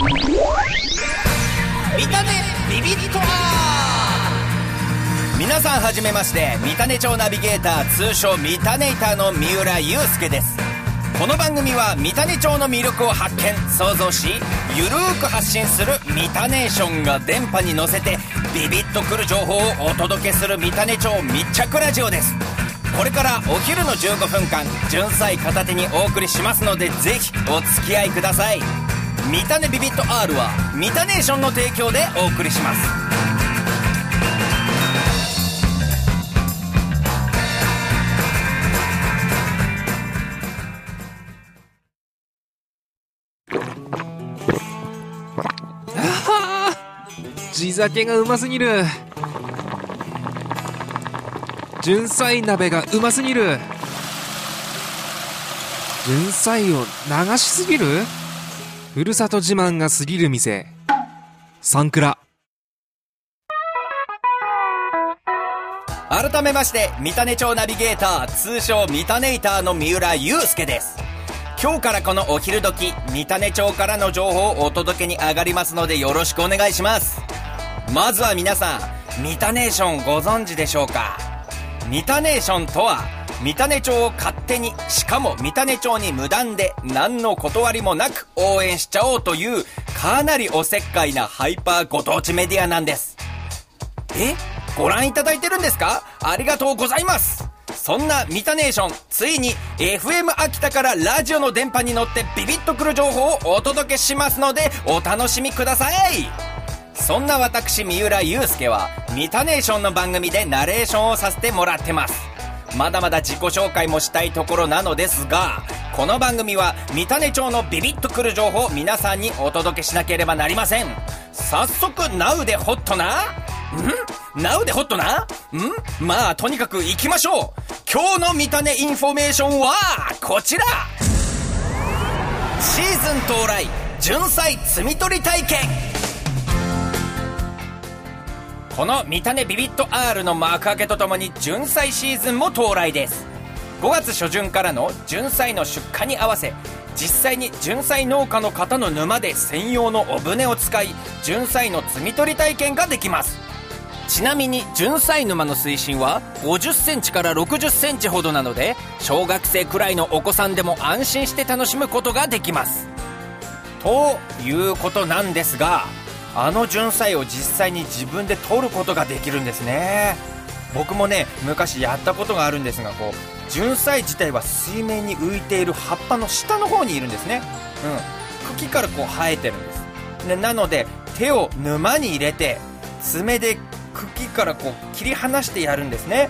見たねビビッと皆さんはじめまして三種町ナビゲーター通称三種イターの三浦祐介です。この番組は三種町の魅力を発見。想像しゆるーく発信する三種ーションが電波に乗せてビビッとくる情報をお届けする三種町密着ラジオです。これからお昼の15分間純菜片手にお送りしますのでぜひお付き合いください。三種ビビット R は三種ネーションの提供でお送りします。地酒がうますぎる。純菜鍋がうますぎる。純菜を流しすぎる？ふるさと自慢が過ぎる店。サンクラ。改めまして三種町ナビゲーター通称三種イターの三浦祐介です。今日からこのお昼時三種町からの情報をお届けに上がりますのでよろしくお願いします。まずは皆さん三種ネーションご存知でしょうか？三種ネーションとは三種町を勝手にしかも三種町に無断で何の断りもなく応援しちゃおうというかなりおせっかいなハイパーご当地メディアなんです。え？ご覧いただいてるんですか？ありがとうございます。そんなミタネーション、ついに FM 秋田からラジオの電波に乗ってビビッとくる情報をお届けしますのでお楽しみください。そんな私三浦祐介はミタネーションの番組でナレーションをさせてもらってます。まだまだ自己紹介もしたいところなのですがこの番組は三種町のビビッとくる情報を皆さんにお届けしなければなりません。早速 NOW でホットな？ん？ NOW でホットな？ん？まあとにかく行きましょう。今日のみたねインフォメーションはこちら。シーズン到来純菜摘み取り体験。この見たねビビット R の幕開けとともに純菜シーズンも到来です。5月初旬からの純菜の出荷に合わせ実際に純菜農家の方の沼で専用のお船を使い純菜の摘み取り体験ができます。ちなみに純菜沼の水深は50センチから60センチほどなので小学生くらいのお子さんでも安心して楽しむことができます。ということなんですがあの純菜を実際に自分で取ることができるんですね。僕もね昔やったことがあるんですがこう純菜自体は水面に浮いている葉っぱの下の方にいるんですね。うん。茎からこう生えてるんです。でなので手を沼に入れて爪で茎からこう切り離してやるんですね。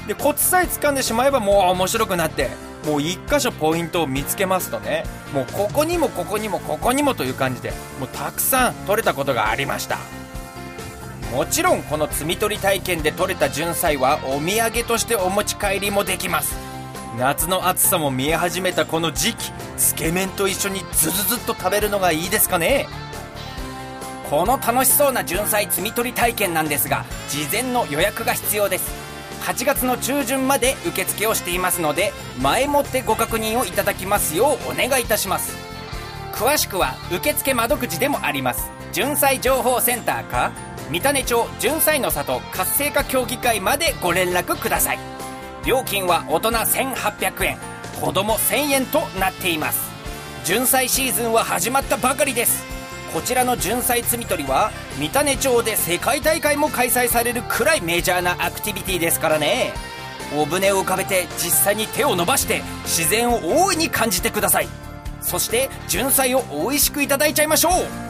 うん。でコツさえ掴んでしまえばもう面白くなってもう1箇所ポイントを見つけますとねもうここにもここにもここにもという感じでもうたくさん取れたことがありました。もちろんこの摘み取り体験で取れた純菜はお土産としてお持ち帰りもできます。夏の暑さも見え始めたこの時期つけ麺と一緒にズズズっと食べるのがいいですかね。この楽しそうな純菜摘み取り体験なんですが事前の予約が必要です。8月の中旬まで受付をしていますので前もってご確認をいただきますようお願いいたします。詳しくは受付窓口でもあります。純菜情報センターか三種町純菜の里活性化協議会までご連絡ください。料金は大人1800円子供1000円となっています。純菜シーズンは始まったばかりです。こちらの純菜摘み取りは三種町で世界大会も開催されるくらいメジャーなアクティビティですからね。お舟を浮かべて実際に手を伸ばして自然を大いに感じてください。そして純菜を美味しくいただいちゃいましょう。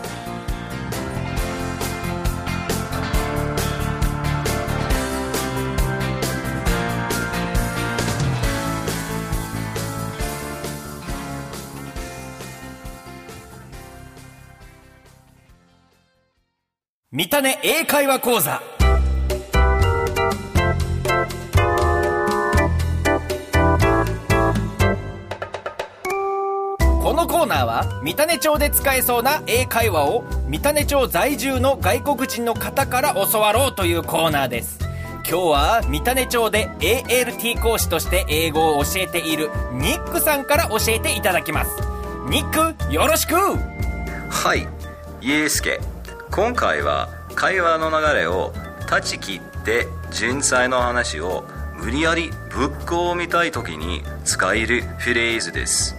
見たね英会話講座。このコーナーは三種町で使えそうな英会話を三種町在住の外国人の方から教わろうというコーナーです。今日は三種町で ALT 講師として英語を教えているニックさんから教えていただきます。ニックよろしく。はいゆうすけ今回は会話の流れを断ち切って人災の話を無理やりぶっ込みたい時に使えるフレーズです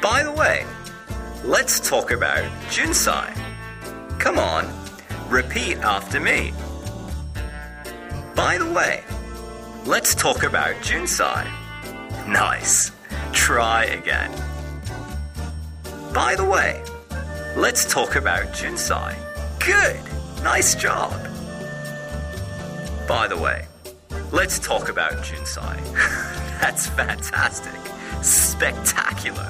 By the way, let's talk about Junsai. Come on, repeat after me. By the way, let's talk about Junsai. Nice. Try again. By the way, let's talk about Junsai. Good. Nice job. By the way, let's talk about Junsai. That's fantastic. Spectacular.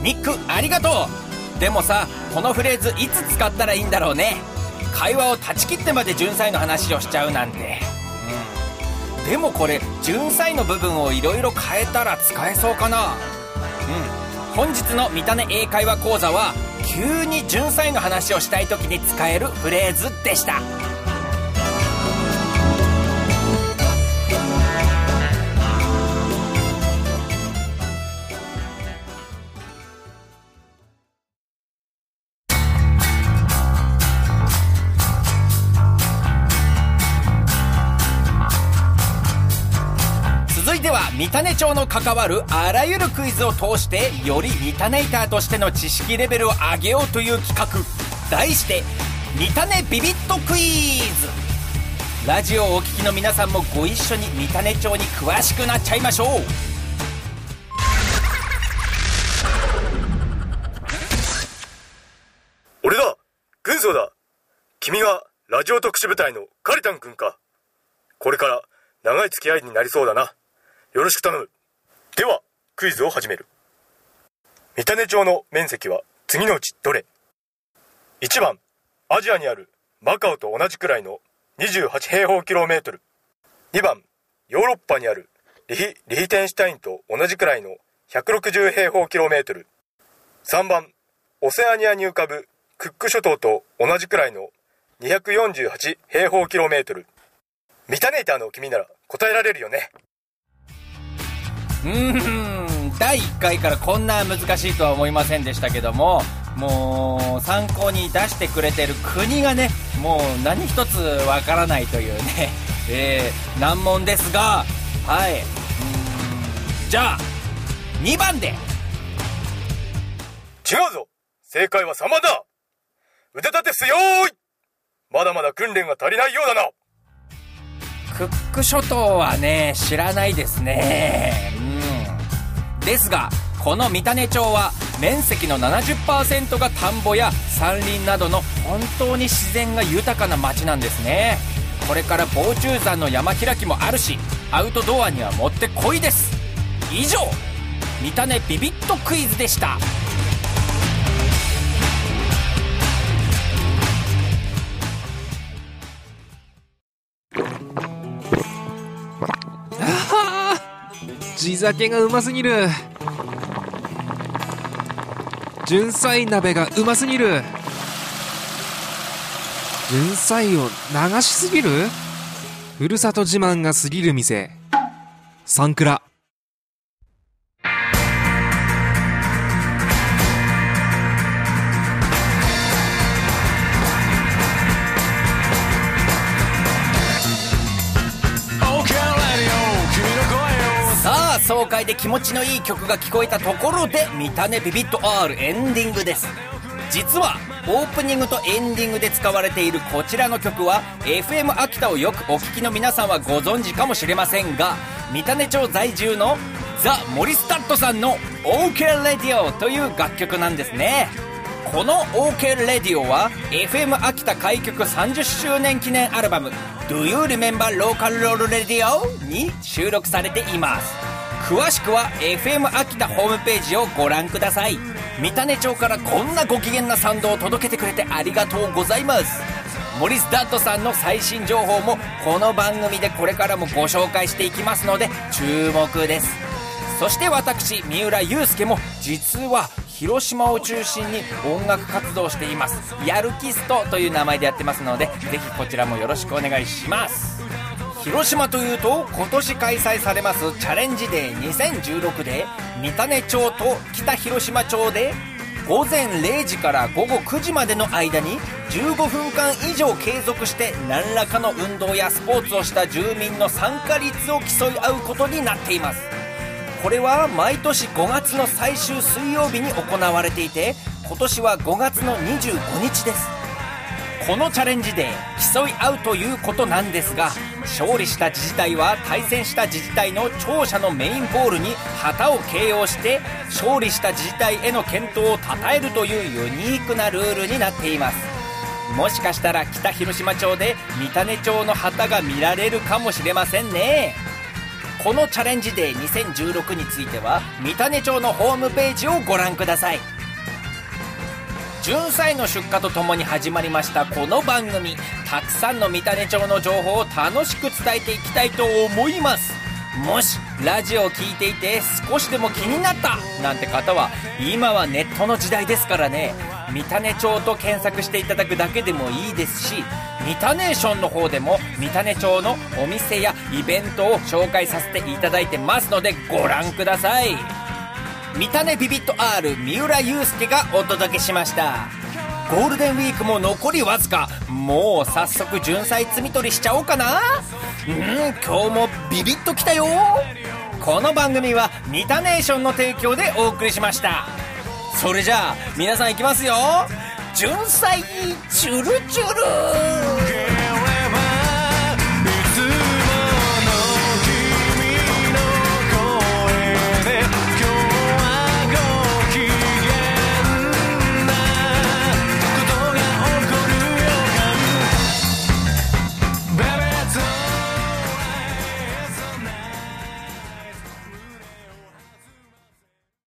ニックありがとうでもさこのフレーズいつ使ったらいいんだろうね会話を断ち切ってまで純菜の話をしちゃうなんてうんでもこれ純菜の部分をいろいろ変えたら使えそうかなうん本日の見た目英会話講座は急に純粋の話をしたい時に使えるフレーズでした。続いては三種町の関わるあらゆるクイズを通してよりミタネイターとしての知識レベルを上げようという企画題して「見たねビビットクイズ」ラジオをお聞きの皆さんもご一緒に三種町に詳しくなっちゃいましょう。俺だ。軍曹だ。君はラジオ特殊部隊のカリタン君か。これから長い付き合いになりそうだな。よろしく頼む。ではクイズを始める。三種町の面積は次のうちどれ？1番アジアにあるマカオと同じくらいの28平方キロメートル。2番ヨーロッパにあるリヒリヒテンシュタインと同じくらいの160平方キロメートル。3番オセアニアに浮かぶクック諸島と同じくらいの248平方キロメートル。ミタネーターの君なら答えられるよね。うーん第1回からこんな難しいとは思いませんでしたけどももう参考に出してくれてる国がねもう何一つわからないというね、えー、難問ですがはいじゃあ2番で。違うぞ。正解は3番だ。腕立て伏せよーい。まだまだ訓練が足りないようだな。クック諸島はね知らないですね。うんですがこの三種町は面積の70%が田んぼや山林などの本当に自然が豊かな町なんですね。これから防虫山の山開きもあるしアウトドアにはもってこいです。以上三種ビビットクイズでした。地酒がうますぎる。純菜鍋がうますぎる。純菜を流しすぎる？ふるさと自慢が過ぎる店。サンクラ。快で気持ちのいい曲が聞こえたところで「見たねビビット R」エンディングです。実はオープニングとエンディングで使われているこちらの曲は FM 秋田をよくお聴きの皆さんはご存知かもしれませんが三種町在住のザ・モリスタットさんの OK レディオという楽曲なんですね。この OK レディオは FM 秋田開局30周年記念アルバム Do You Remember Local Roll Radio? に収録されています。詳しくは FM 秋田ホームページをご覧ください。三種町からこんなご機嫌な賛同を届けてくれてありがとうございます。モリス・ダッドさんの最新情報もこの番組でこれからもご紹介していきますので注目です。そして私三浦祐介も実は広島を中心に音楽活動しています。やるキストという名前でやってますのでぜひこちらもよろしくお願いします。広島というと今年開催されますチャレンジデー2016で三種町と北広島町で午前0時から午後9時までの間に15分間以上継続して何らかの運動やスポーツをした住民の参加率を競い合うことになっています。これは毎年5月の最終水曜日に行われていて今年は5月の25日です。このチャレンジで競い合うということなんですが勝利した自治体は対戦した自治体の庁舎のメインボールに旗を掲揚して勝利した自治体への健闘を称えるというユニークなルールになっています。もしかしたら北広島町で三種町の旗が見られるかもしれませんね。このチャレンジデー2016については三種町のホームページをご覧ください。純菜の出荷とともに始まりましたこの番組。たくさんの三種町の情報を楽しく伝えていきたいと思います。もしラジオを聴いていて少しでも気になったなんて方は今はネットの時代ですからね。三種町と検索していただくだけでもいいですし三種ーションの方でも三種町のお店やイベントを紹介させていただいてますのでご覧ください。三種ビビット R 三浦祐介がお届けしました。ゴールデンウィークも残りわずか。もう早速純菜摘み取りしちゃおうかな。うん今日もビビッときたよ。この番組はミタネーションの提供でお送りしました。それじゃあ皆さんいきますよ。純菜チュルチュル。